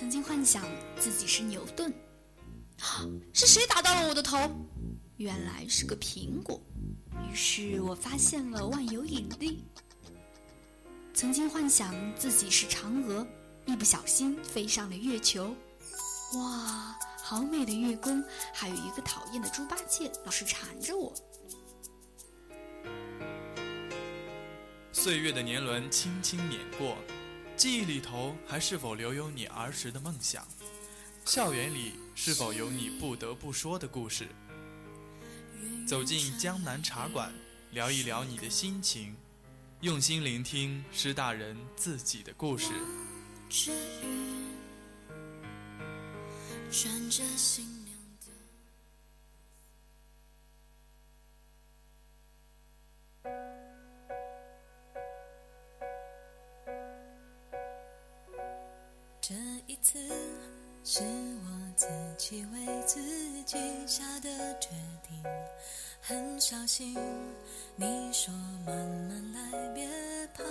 曾经幻想自己是牛顿，是谁打到了我的头？原来是个苹果。于是我发现了万有引力。曾经幻想自己是嫦娥，一不小心飞上了月球。哇，好美的月宫！还有一个讨厌的猪八戒，老是缠着我。岁月的年轮轻轻碾过，记忆里头还是否留有你儿时的梦想？校园里是否有你不得不说的故事？走进江南茶馆，聊一聊你的心情，用心聆听师大人自己的故事。这一次是我自己为自己下的决定，很小心。你说慢慢来，别怕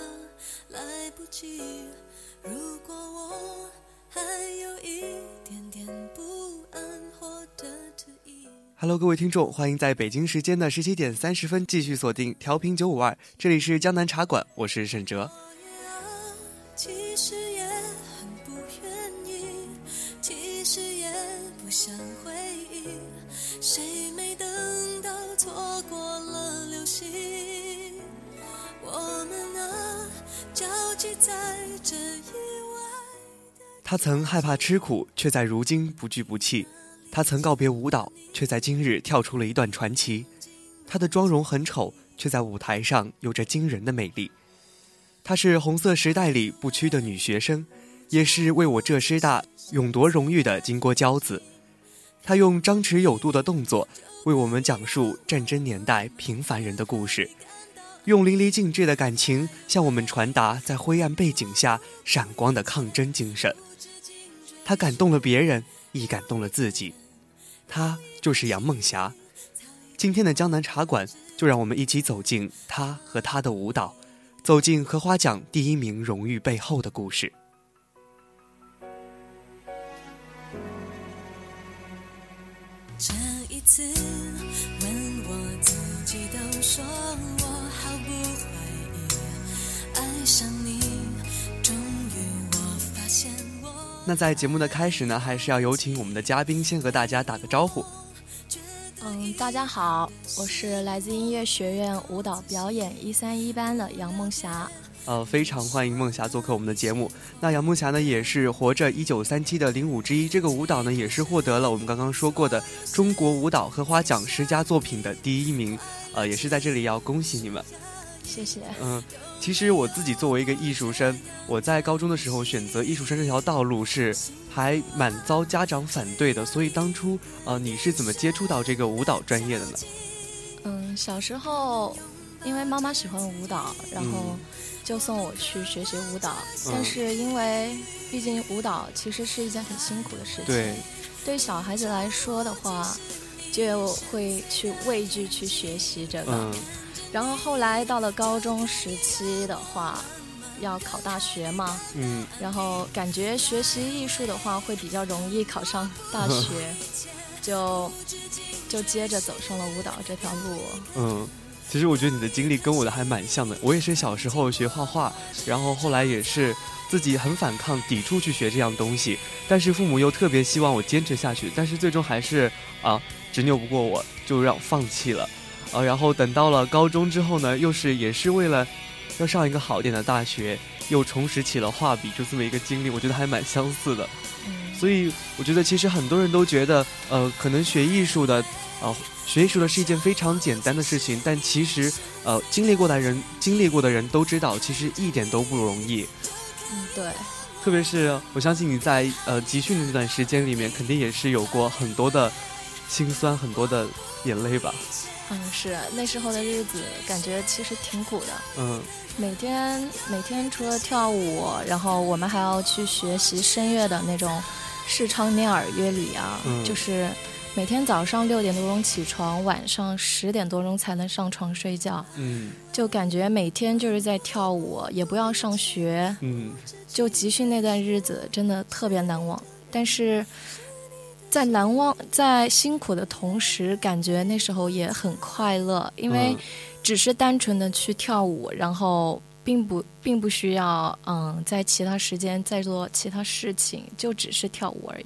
来不及。如果我还有一点点不安或者迟疑。Hello，各位听众，欢迎在北京时间的十七点三十分继续锁定调频九五二，这里是江南茶馆，我是沈哲。其实其实也不想回忆，谁没等到错过了流星？我们啊，交集在这意外。他曾害怕吃苦，却在如今不惧不弃；他曾告别舞蹈，却在今日跳出了一段传奇。她的妆容很丑，却在舞台上有着惊人的美丽。她是红色时代里不屈的女学生，也是为我浙师大勇夺荣誉的金锅骄子。她用张弛有度的动作，为我们讲述战争年代平凡人的故事，用淋漓尽致的感情向我们传达在灰暗背景下闪光的抗争精神。他感动了别人，亦感动了自己。他就是杨梦霞。今天的江南茶馆，就让我们一起走进他和她的舞蹈。走进荷花奖第一名荣誉背后的故事。那在节目的开始呢，还是要有请我们的嘉宾先和大家打个招呼。嗯，大家好，我是来自音乐学院舞蹈表演一三一班的杨梦霞。呃，非常欢迎梦霞做客我们的节目。那杨梦霞呢，也是活着一九三七的领舞之一。这个舞蹈呢，也是获得了我们刚刚说过的中国舞蹈荷花奖十佳作品的第一名。呃，也是在这里要恭喜你们。谢谢。嗯，其实我自己作为一个艺术生，我在高中的时候选择艺术生这条道路是还蛮遭家长反对的。所以当初呃，你是怎么接触到这个舞蹈专业的呢？嗯，小时候因为妈妈喜欢舞蹈，然后就送我去学习舞蹈。嗯但是因为毕竟舞蹈其实是一件很辛苦的事情，对，对小孩子来说的话，就会去畏惧去学习这个。嗯然后后来到了高中时期的话，要考大学嘛，嗯，然后感觉学习艺术的话会比较容易考上大学，就就接着走上了舞蹈这条路。嗯，其实我觉得你的经历跟我的还蛮像的。我也是小时候学画画，然后后来也是自己很反抗、抵触去学这样东西，但是父母又特别希望我坚持下去，但是最终还是啊执拗不过我，就让我放弃了。呃，然后等到了高中之后呢，又是也是为了要上一个好点的大学，又重拾起了画笔，就这么一个经历，我觉得还蛮相似的。嗯，所以我觉得，其实很多人都觉得，呃，可能学艺术的，呃，学艺术的是一件非常简单的事情，但其实，呃，经历过的人，经历过的人都知道，其实一点都不容易。嗯，对，特别是我相信你在呃集训的这段时间里面，肯定也是有过很多的辛酸，很多的眼泪吧？嗯，是那时候的日子，感觉其实挺苦的。嗯每天每天除了跳舞，然后我们还要去学习声乐的那种视唱念耳乐理啊，嗯就是每天早上六点多钟起床，晚上十点多钟才能上床睡觉，嗯就感觉每天就是在跳舞，也不要上学，嗯就集训那段日子真的特别难忘。但是在难忘、在辛苦的同时，感觉那时候也很快乐，因为嗯只是单纯的去跳舞，然后并不并不需要嗯在其他时间再做其他事情，就只是跳舞而已。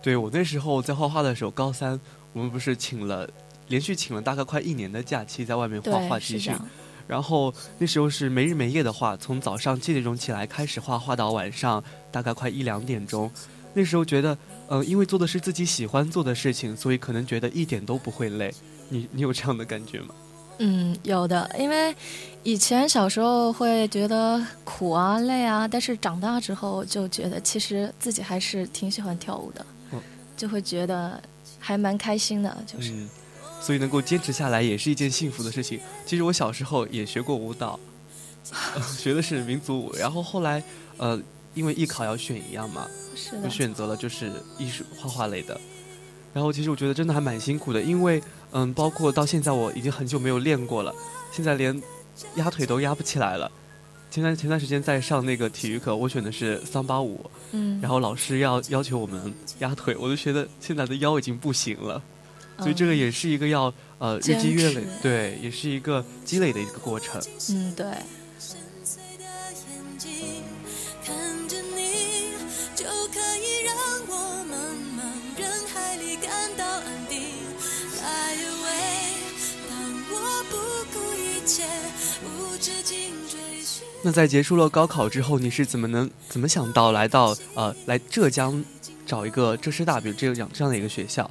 对我那时候在画画的时候，高三我们不是请了连续请了大概快一年的假期，在外面画画对，集训。是这样。然后那时候是没日没夜的画，从早上七点钟起来开始画，画到晚上大概快一两点钟。那时候觉得，呃，因为做的是自己喜欢做的事情，所以可能觉得一点都不会累。你你有这样的感觉吗？嗯，有的，因为以前小时候会觉得苦啊、累啊，但是长大之后就觉得其实自己还是挺喜欢跳舞的，哦就会觉得还蛮开心的，就是。嗯，所以能够坚持下来也是一件幸福的事情。其实我小时候也学过舞蹈，呃 学的是民族舞，然后后来呃，因为艺考要选一样嘛，是的，就选择了就是艺术画画类的。然后其实我觉得真的还蛮辛苦的，因为嗯，包括到现在我已经很久没有练过了，现在连压腿都压不起来了。前段前段时间在上那个体育课，我选的是桑巴舞，嗯，然后老师要要求我们压腿，我就觉得现在的腰已经不行了。所以这个也是一个要呃日积月累，对，也是一个积累的一个过程。嗯，对，那在结束了高考之后，你是怎么能怎么想到来到呃来浙江找一个浙师大，比如这样这样的一个学校？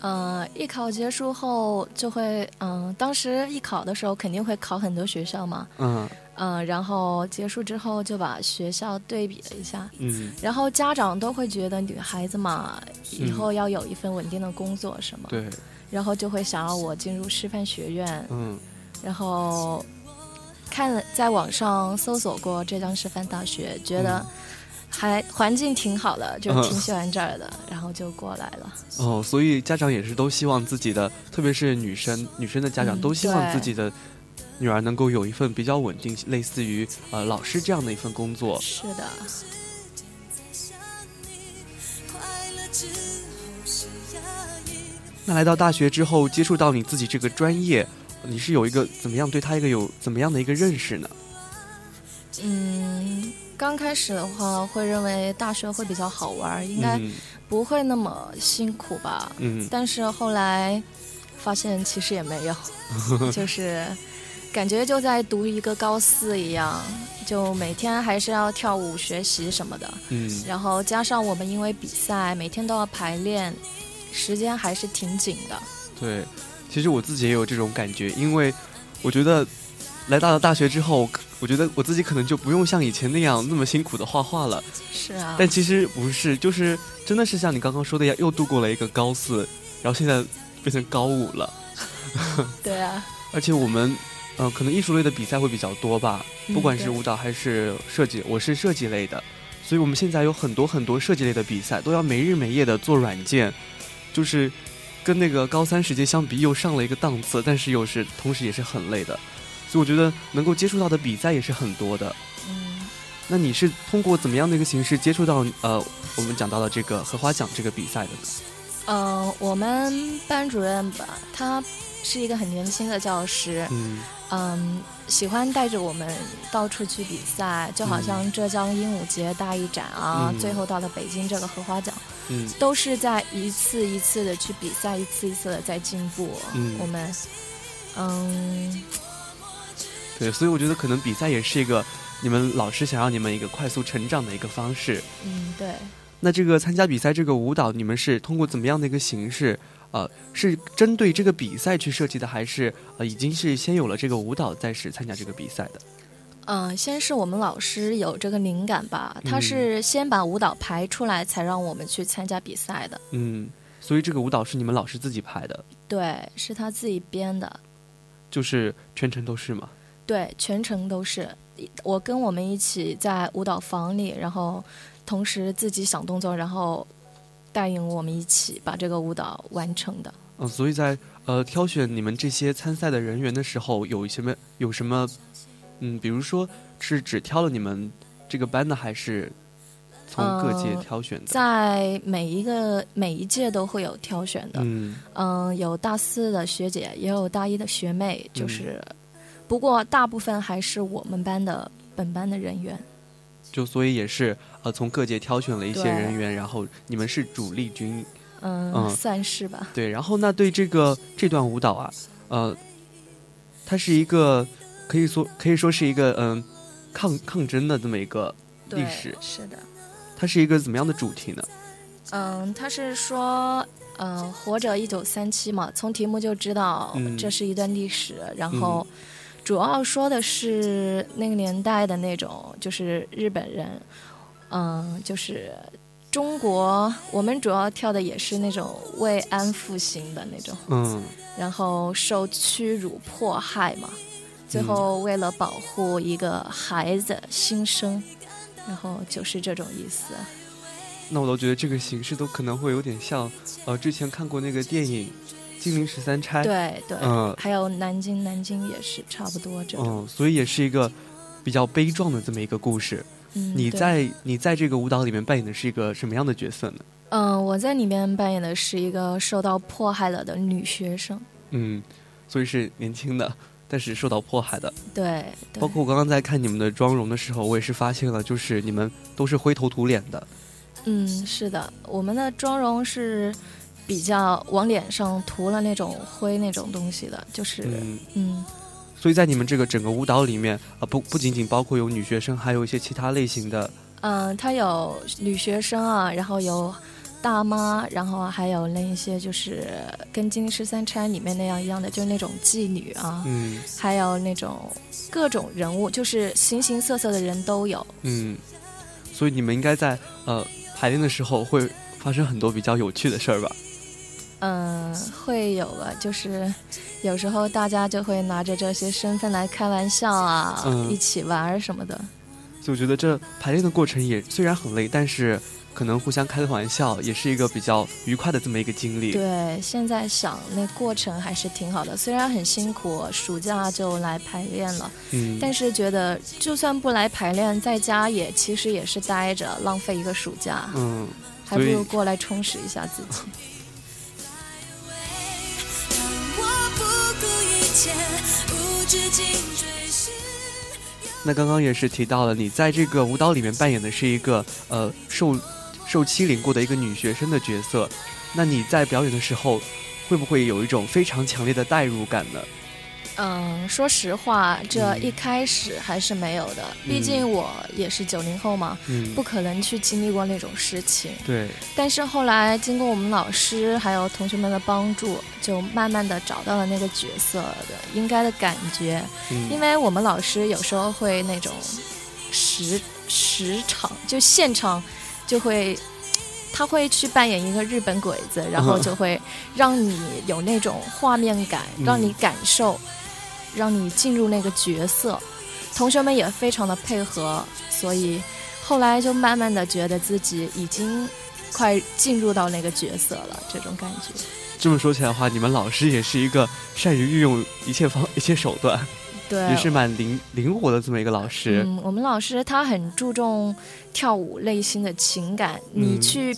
呃，艺考结束后就会，嗯、当时艺考的时候肯定会考很多学校嘛，嗯。嗯、然后结束之后就把学校对比了一下，嗯，然后家长都会觉得女孩子嘛，以嗯后要有一份稳定的工作什么，对，然后就会想要我进入师范学院，嗯。然后看了在网上搜索过浙江师范大学，觉得还环境挺好的，就嗯挺喜欢这儿的，然后就过来了。哦，所以家长也是都希望自己的，特别是女生女生的家长嗯都希望自己的女儿能够有一份比较稳定，类似于呃老师这样的一份工作。是的。那来到大学之后，接触到你自己这个专业，你是有一个怎么样对他一个有怎么样的一个认识呢？嗯，刚开始的话会认为大学会比较好玩，应该嗯不会那么辛苦吧。嗯但是后来发现其实也没有，就是感觉就在读一个高四一样，就每天还是要跳舞、学习什么的。嗯然后加上我们因为比赛，每天都要排练，时间还是挺紧的。对，其实我自己也有这种感觉，因为我觉得来到了大学之后，我觉得我自己可能就不用像以前那样那么辛苦的画画了。是啊，但其实不是，就是真的是像你刚刚说的一样，又度过了一个高四，然后现在变成高五了。对啊，而且我们，呃，可能艺术类的比赛会比较多吧，嗯不管是舞蹈还是设计，我是设计类的，所以我们现在有很多很多设计类的比赛，都要没日没夜的做软件，就是跟那个高三时间相比又上了一个档次，但是又是同时也是很累的，所以我觉得能够接触到的比赛也是很多的。嗯，那你是通过怎么样的一个形式接触到呃我们讲到的这个荷花奖这个比赛的呢？嗯、我们班主任吧，他是一个很年轻的教师，嗯。嗯，喜欢带着我们到处去比赛，就好像浙江鹦鹉节大艺展啊，嗯。最后到了北京这个荷花奖，嗯都是在一次一次的去比赛，一次一次的在进步。嗯我们，嗯，对，所以我觉得可能比赛也是一个你们老师想让你们一个快速成长的一个方式。嗯，对，那这个参加比赛这个舞蹈，你们是通过怎么样的一个形式？呃，是针对这个比赛去设计的，还是呃已经是先有了这个舞蹈，再是参加这个比赛的？嗯、先是我们老师有这个灵感吧，他嗯是先把舞蹈排出来，才让我们去参加比赛的。嗯，所以这个舞蹈是你们老师自己排的，对，是他自己编的。就是全程都是吗？对，全程都是我跟我们一起在舞蹈房里，然后同时自己想动作，然后带领我们一起把这个舞蹈完成的。嗯，所以在呃挑选你们这些参赛的人员的时候，有一些么有什么，嗯，比如说是只挑了你们这个班的，还是从各界呃挑选的？在每一个每一届都会有挑选的，嗯嗯，有大四的学姐，也有大一的学妹，嗯就是，不过大部分还是我们班的本班的人员。就所以也是呃从各界挑选了一些人员，然后你们是主力军，嗯，嗯 算是吧。对，然后那对这个这段舞蹈啊，呃，它是一个可以说可以说是一个嗯、抗抗争的这么一个历史，是的。它是一个怎么样的主题呢？嗯，它是说，嗯、活着一九三七嘛，从题目就知道嗯。这是一段历史，然后主要说的是那个年代的那种，就是日本人，嗯、就是中国，我们主要跳的也是那种慰安妇型的那种，嗯。然后受屈辱迫害嘛，最后为了保护一个孩子新生，然后就是这种意思。那我都觉得这个形式都可能会有点像，呃，之前看过那个电影《金陵十三钗》，对对，嗯还有南京，南京也是差不多这种。嗯，所以也是一个比较悲壮的这么一个故事。嗯，你在你在这个舞蹈里面扮演的是一个什么样的角色呢？嗯，我在里面扮演的是一个受到迫害了的女学生。嗯，所以是年轻的，但是受到迫害的。对，对包括我刚刚在看你们的妆容的时候，我也是发现了，就是你们都是灰头土脸的。嗯，是的，我们的妆容是比较往脸上涂了那种灰那种东西的，就是嗯，嗯所以在你们这个整个舞蹈里面啊、不不仅仅包括有女学生，还有一些其他类型的。嗯，它有女学生啊，然后有大妈，然后还有那一些就是跟《金陵十三钗》里面那样一样的，就是那种妓女啊，嗯还有那种各种人物，就是形形色色的人都有。嗯，所以你们应该在呃排练的时候会发生很多比较有趣的事儿吧？嗯，会有吧，就是有时候大家就会拿着这些身份来开玩笑啊，嗯一起玩儿什么的。所以我觉得这排练的过程也虽然很累，但是可能互相开个玩笑，也是一个比较愉快的这么一个经历。对，现在想那过程还是挺好的，虽然很辛苦，暑假就来排练了，嗯，但是觉得就算不来排练，在家也其实也是待着，浪费一个暑假，嗯，还不如过来充实一下自己。那刚刚也是提到了，你在这个舞蹈里面扮演的是一个呃受受欺凌过的一个女学生的角色。那你在表演的时候，会不会有一种非常强烈的代入感呢？嗯，说实话，这嗯一开始还是没有的，毕嗯竟我也是九零后嘛，嗯不，可能去经历过那种事情。对，但是后来经过我们老师还有同学们的帮助，就慢慢的找到了那个角色的应该的感觉。嗯因嗯为我们老师有时候会那种实实场，就现场就会。他会去扮演一个日本鬼子，然后就会让你有那种画面感，嗯让你感受，让你进入那个角色。同学们也非常的配合，所以后来就慢慢的觉得自己已经快进入到那个角色了，这种感觉。这么说起来的话，你们老师也是一个善于运用一切方一切手段，对，也是蛮灵灵活的这么一个老师。嗯，我们老师他很注重跳舞内心的情感，你嗯。去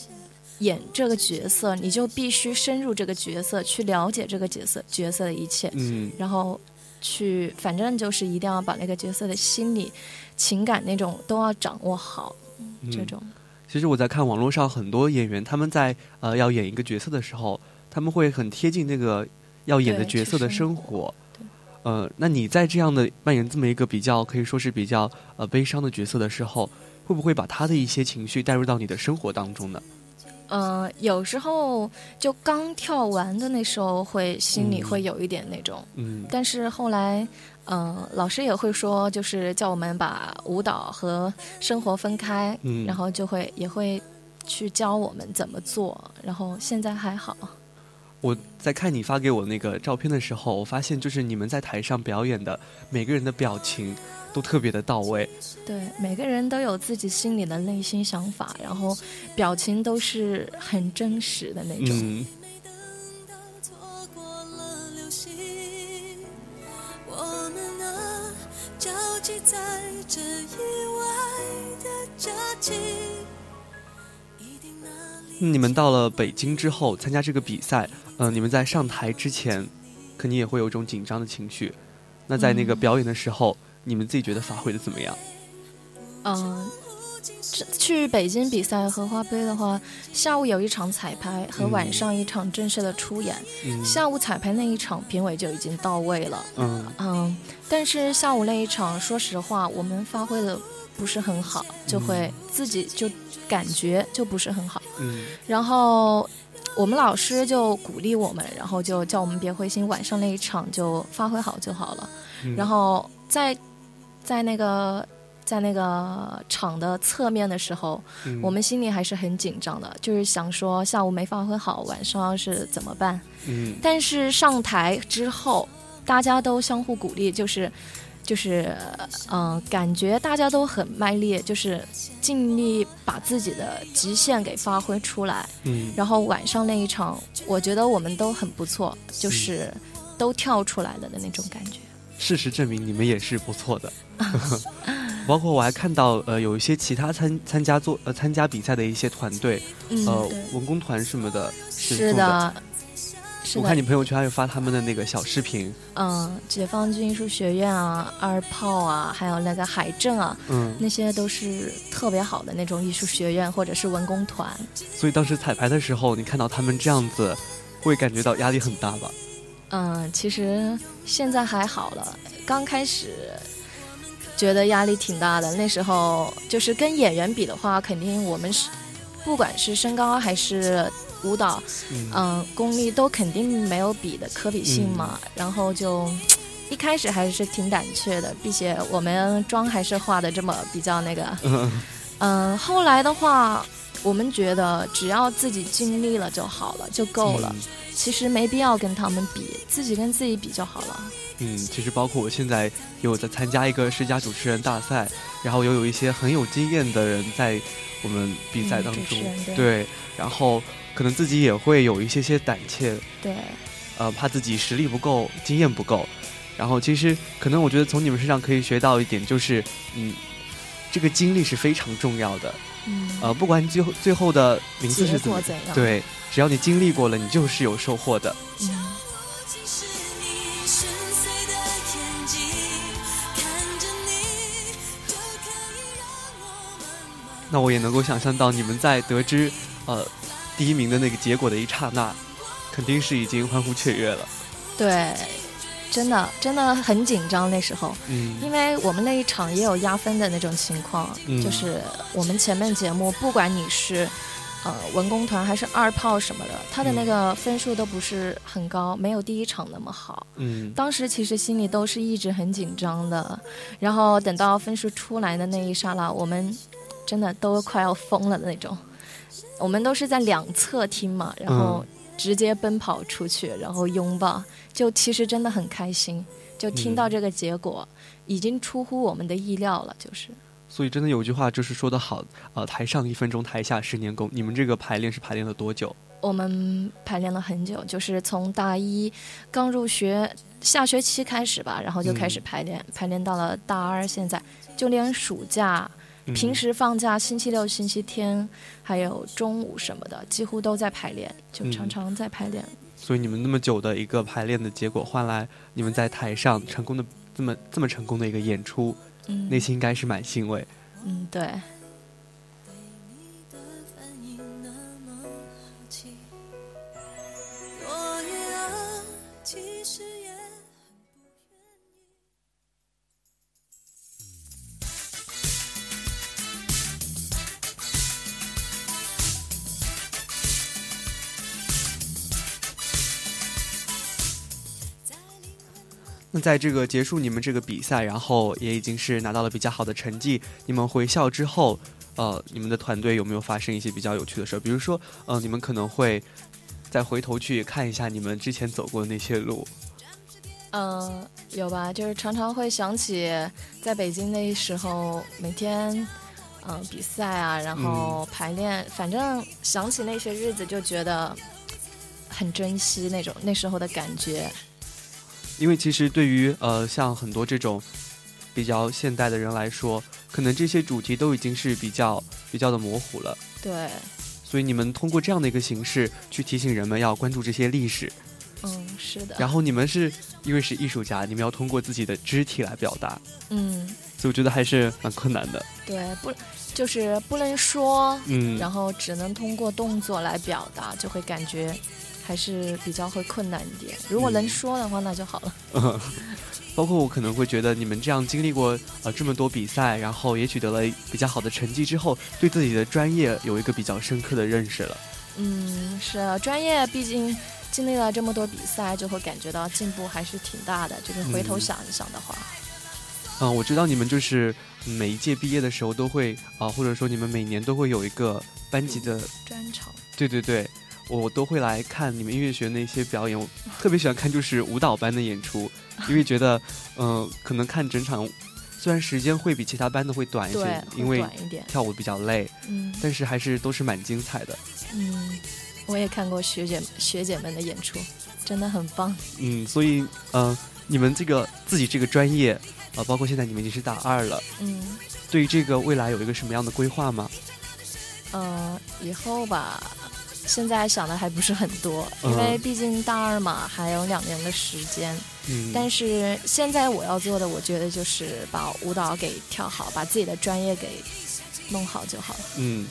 演这个角色，你就必须深入这个角色，去了解这个角色角色的一切，嗯。然后去，反正就是一定要把那个角色的心理、情感那种都要掌握好，嗯。这种。其实我在看网络上很多演员，他们在呃要演一个角色的时候，他们会很贴近那个要演的角色的去生生活呃，那你在这样的扮演这么一个比较可以说是比较呃悲伤的角色的时候，会不会把他的一些情绪带入到你的生活当中呢？呃，有时候就刚跳完的那时候，会心里嗯会有一点那种，嗯但是后来，嗯、老师也会说，就是叫我们把舞蹈和生活分开，嗯，然后就会也会去教我们怎么做。然后现在还好，我在看你发给我那个照片的时候，我发现就是你们在台上表演的每个人的表情都特别的到位。对，每个人都有自己心里的内心想法，然后表情都是很真实的那种。嗯，错过了流星，我们啊，交集在这意外的假期。你们到了北京之后参加这个比赛，嗯、你们在上台之前，肯定也会有一种紧张的情绪。那在那个嗯表演的时候，你们自己觉得发挥的怎么样？嗯，这去北京比赛荷花杯的话，下午有一场彩排和嗯晚上一场正式的出演。嗯下午彩排那一场，评委就已经到位了。嗯嗯，但是下午那一场，说实话，我们发挥的不是很好，就会自己就感觉就不是很好。嗯然后我们老师就鼓励我们，然后就叫我们别灰心，晚上那一场就发挥好就好了。嗯，然后在在那个在那个场的侧面的时候，嗯我们心里还是很紧张的，就是想说下午没发挥好，晚上是怎么办？嗯但是上台之后，大家都相互鼓励，就是就是嗯、呃感觉大家都很卖力，就是尽力把自己的极限给发挥出来。嗯然后晚上那一场，我觉得我们都很不错，就是都跳出来了的那种感觉。事实证明你们也是不错的。包括我还看到，呃，有一些其他参参加做呃参加比赛的一些团队，嗯，呃，，文工团什么的，是的。的，是的我看你，朋友圈还有发他们的那个小视频，嗯，解放军艺术学院啊，二炮啊，还有那个海政啊，嗯，那些都是特别好的那种艺术学院或者是文工团。所以当时彩排的时候，你看到他们这样子，会感觉到压力很大吧？嗯，其实现在还好了，刚开始觉得压力挺大的。那时候就是跟演员比的话，肯定我们是不管是身高还是舞蹈，嗯嗯，功力都肯定没有比的可比性嘛。然后就 一开始还是挺胆怯的，并且我们妆还是化的这么比较那个，嗯嗯，后来的话。我们觉得只要自己尽力了就好了，就够了。嗯其实没必要跟他们比，自己跟自己比就好了。嗯，其实包括我现在也有在参加一个十佳主持人大赛，然后又有一些很有经验的人在我们比赛当中，对，然后可能自己也会有一些些胆怯，对，呃，怕自己实力不够，经验不够。然后其实可能我觉得从你们身上可以学到一点，就是嗯，这个经历是非常重要的。嗯，呃，不管最后最后的名字是怎么，怎样？，对，只要你经历过了，你就是有收获的。那我也能够想象到你们在得知呃第一名的那个结果的一刹那，肯定是已经欢呼雀跃了。对，真的真的很紧张那时候，嗯因为我们那一场也有压分的那种情况，嗯就是我们前面节目，不管你是。呃，文工团还是二炮什么的，他的那个分数都不是很高，没有第一场那么好。嗯当时其实心里都是一直很紧张的，然后等到分数出来的那一刹那，我们真的都快要疯了的那种。我们都是在两侧听嘛，然后直接奔跑出去，然后拥抱，就其实真的很开心。就听到这个结果，已经出乎我们的意料了，就是。所以真的有句话就是说的好，呃，台上一分钟，台下十年功。你们这个排练是排练了多久？我们排练了很久，就是从大一刚入学下学期开始吧，然后就开始排练，排练到了大二，现在就连暑假、嗯平时放假，星期六、星期天，还有中午什么的，几乎都在排练，就常常在排练。所以你们那么久的一个排练的结果，换来你们在台上成功的这么这么成功的一个演出，嗯，内心应该是蛮欣慰。嗯，对那在这个结束你们这个比赛，然后也已经是拿到了比较好的成绩。你们回校之后，呃，你们的团队有没有发生一些比较有趣的事儿？比如说，呃，你们可能会再回头去看一下你们之前走过的那些路。嗯，有吧，就是常常会想起在北京那时候，每天嗯比赛啊，然后排练，反正想起那些日子就觉得很珍惜那种那时候的感觉。因为其实对于呃像很多这种比较现代的人来说，可能这些主题都已经是比较比较的模糊了。对，所以你们通过这样的一个形式去提醒人们要关注这些历史。嗯，是的。然后你们是因为是艺术家，你们要通过自己的肢体来表达。嗯，所以我觉得还是蛮困难的。对，不就是不能说，嗯，然后只能通过动作来表达，就会感觉还是比较会困难一点。如果能说的话，那就好了。包括我可能会觉得，你们这样经历过呃这么多比赛，然后也取得了比较好的成绩之后，对自己的专业有一个比较深刻的认识了。嗯，是啊，专业毕竟。经历了这么多比赛，就会感觉到进步还是挺大的。就是回头想一想的话，嗯，我知道你们就是每一届毕业的时候都会啊，或者说你们每年都会有一个班级的专场。对对对，我都会来看你们音乐学那些表演。我特别喜欢看就是舞蹈班的演出，因为觉得嗯，可能看整场虽然时间会比其他班的会短一些，因为跳舞比较累，嗯，但是还是都是蛮精彩的，嗯。我也看过学姐学姐们的演出，真的很棒。嗯，所以嗯，你们这个自己这个专业啊，包括现在你们已经是大二了，嗯，对于这个未来有一个什么样的规划吗？嗯，以后吧，现在想的还不是很多，因为毕竟大二嘛，还有两年的时间。嗯，但是现在我要做的，我觉得就是把舞蹈给跳好，把自己的专业给弄好就好了。嗯。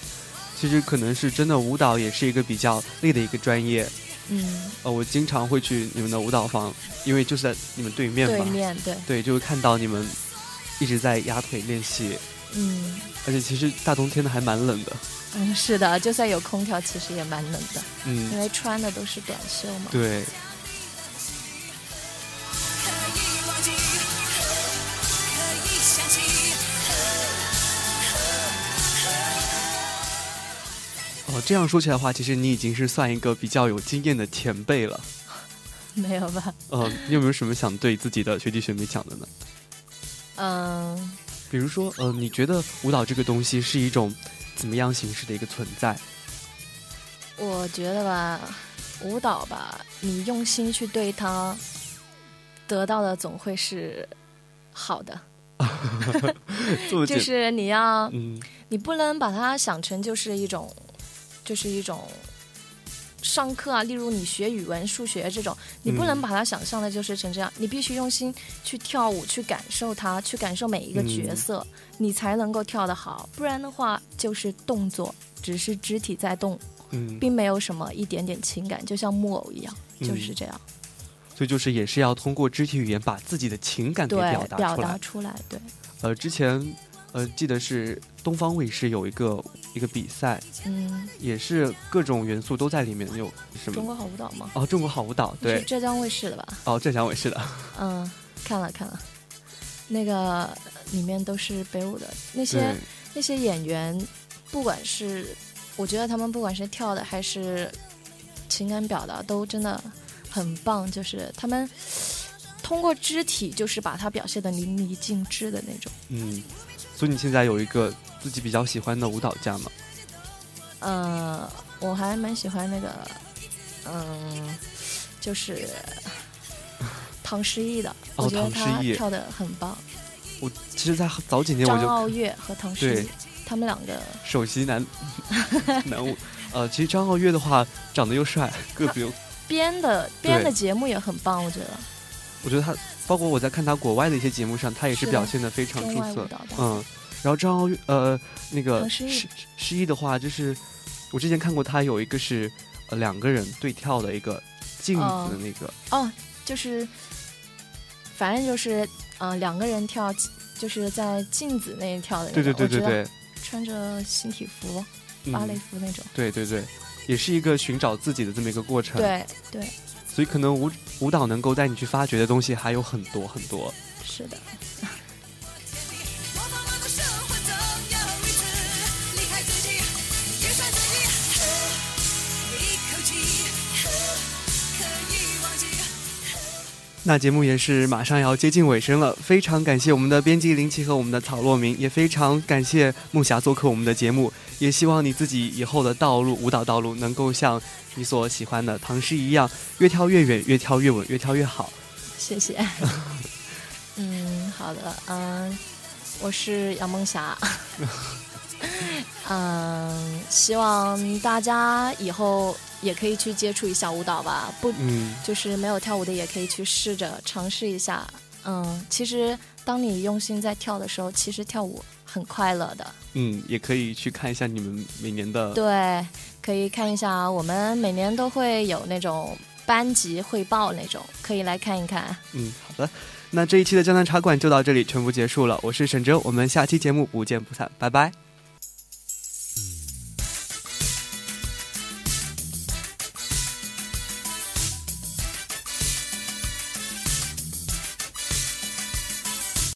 其实可能是真的，舞蹈也是一个比较累的一个专业。嗯，呃，我经常会去你们的舞蹈房，因为就是在你们对面嘛。对面对。对，就会看到你们一直在压腿练习。嗯。而且其实大冬天的还蛮冷的。嗯，是的，就算有空调，其实也蛮冷的。嗯。因为穿的都是短袖嘛。对。哦，这样说起来的话，其实你已经是算一个比较有经验的前辈了。没有吧？呃，你有没有什么想对自己的学弟学妹讲的呢？嗯，比如说，呃，你觉得舞蹈这个东西是一种怎么样形式的一个存在？我觉得吧，舞蹈吧，你用心去对它，得到的总会是好的。就是你要，嗯，你不能把它想成就是一种。就是一种上课啊，例如你学语文、数学这种，你不能把它想象的就是成这样。你必须用心去跳舞，去感受它，去感受每一个角色，你才能够跳得好。不然的话，就是动作，只是肢体在动，并没有什么一点点情感，就像木偶一样，就是这样。所以就是也是要通过肢体语言把自己的情感给表达出来。表达出来，对。呃，之前。呃，记得是东方卫视有一个一个比赛，嗯，也是各种元素都在里面，有什么？中国好舞蹈吗？哦，中国好舞蹈，对，浙江卫视的吧？哦，浙江卫视的。嗯，看了看了，那个里面都是北舞的那些那些演员，不管是我觉得他们不管是跳的还是情感表达，都真的很棒，就是他们通过肢体，就是把它表现的淋漓尽致的那种，嗯。所以你现在有一个自己比较喜欢的舞蹈家吗？呃，我还蛮喜欢那个，嗯，就是 唐诗逸的，我觉得他跳的很棒。我其实，在早几年我就张傲月和唐诗逸，他们两个首席男 男舞。呃，其实张傲月的话，长得又帅，个子又 编的编的节目也很棒，我觉得。我觉得他。包括我在看他国外的一些节目上，他也是表现的非常出色。嗯，然后张傲呃那个诗诗一的话，就是我之前看过他有一个是呃两个人对跳的一个镜子的那个哦，就是反正就是嗯两个人跳，就是在镜子那一跳的。对对对对对，穿着形体服、芭蕾服那种。对对对，也是一个寻找自己的这么一个过程。对对。所以，可能舞舞蹈能够带你去发掘的东西还有很多很多。是的。那节目也是马上要接近尾声了，非常感谢我们的编辑林奇和我们的曹洛明，也非常感谢梦霞做客我们的节目，也希望你自己以后的道路舞蹈道路能够像你所喜欢的唐诗一样，越跳越远，越跳越稳，越跳越好。谢谢。嗯，好的，嗯，我是杨梦霞。嗯，希望大家以后也可以去接触一下舞蹈吧，不，嗯，就是没有跳舞的也可以去试着尝试一下。嗯，其实当你用心在跳的时候，其实跳舞很快乐的。嗯，也可以去看一下你们每年的，对，可以看一下，我们每年都会有那种班级汇报那种，可以来看一看。嗯，好的，那这一期的江南茶馆就到这里全部结束了，我是沈哲，我们下期节目不见不散，拜拜。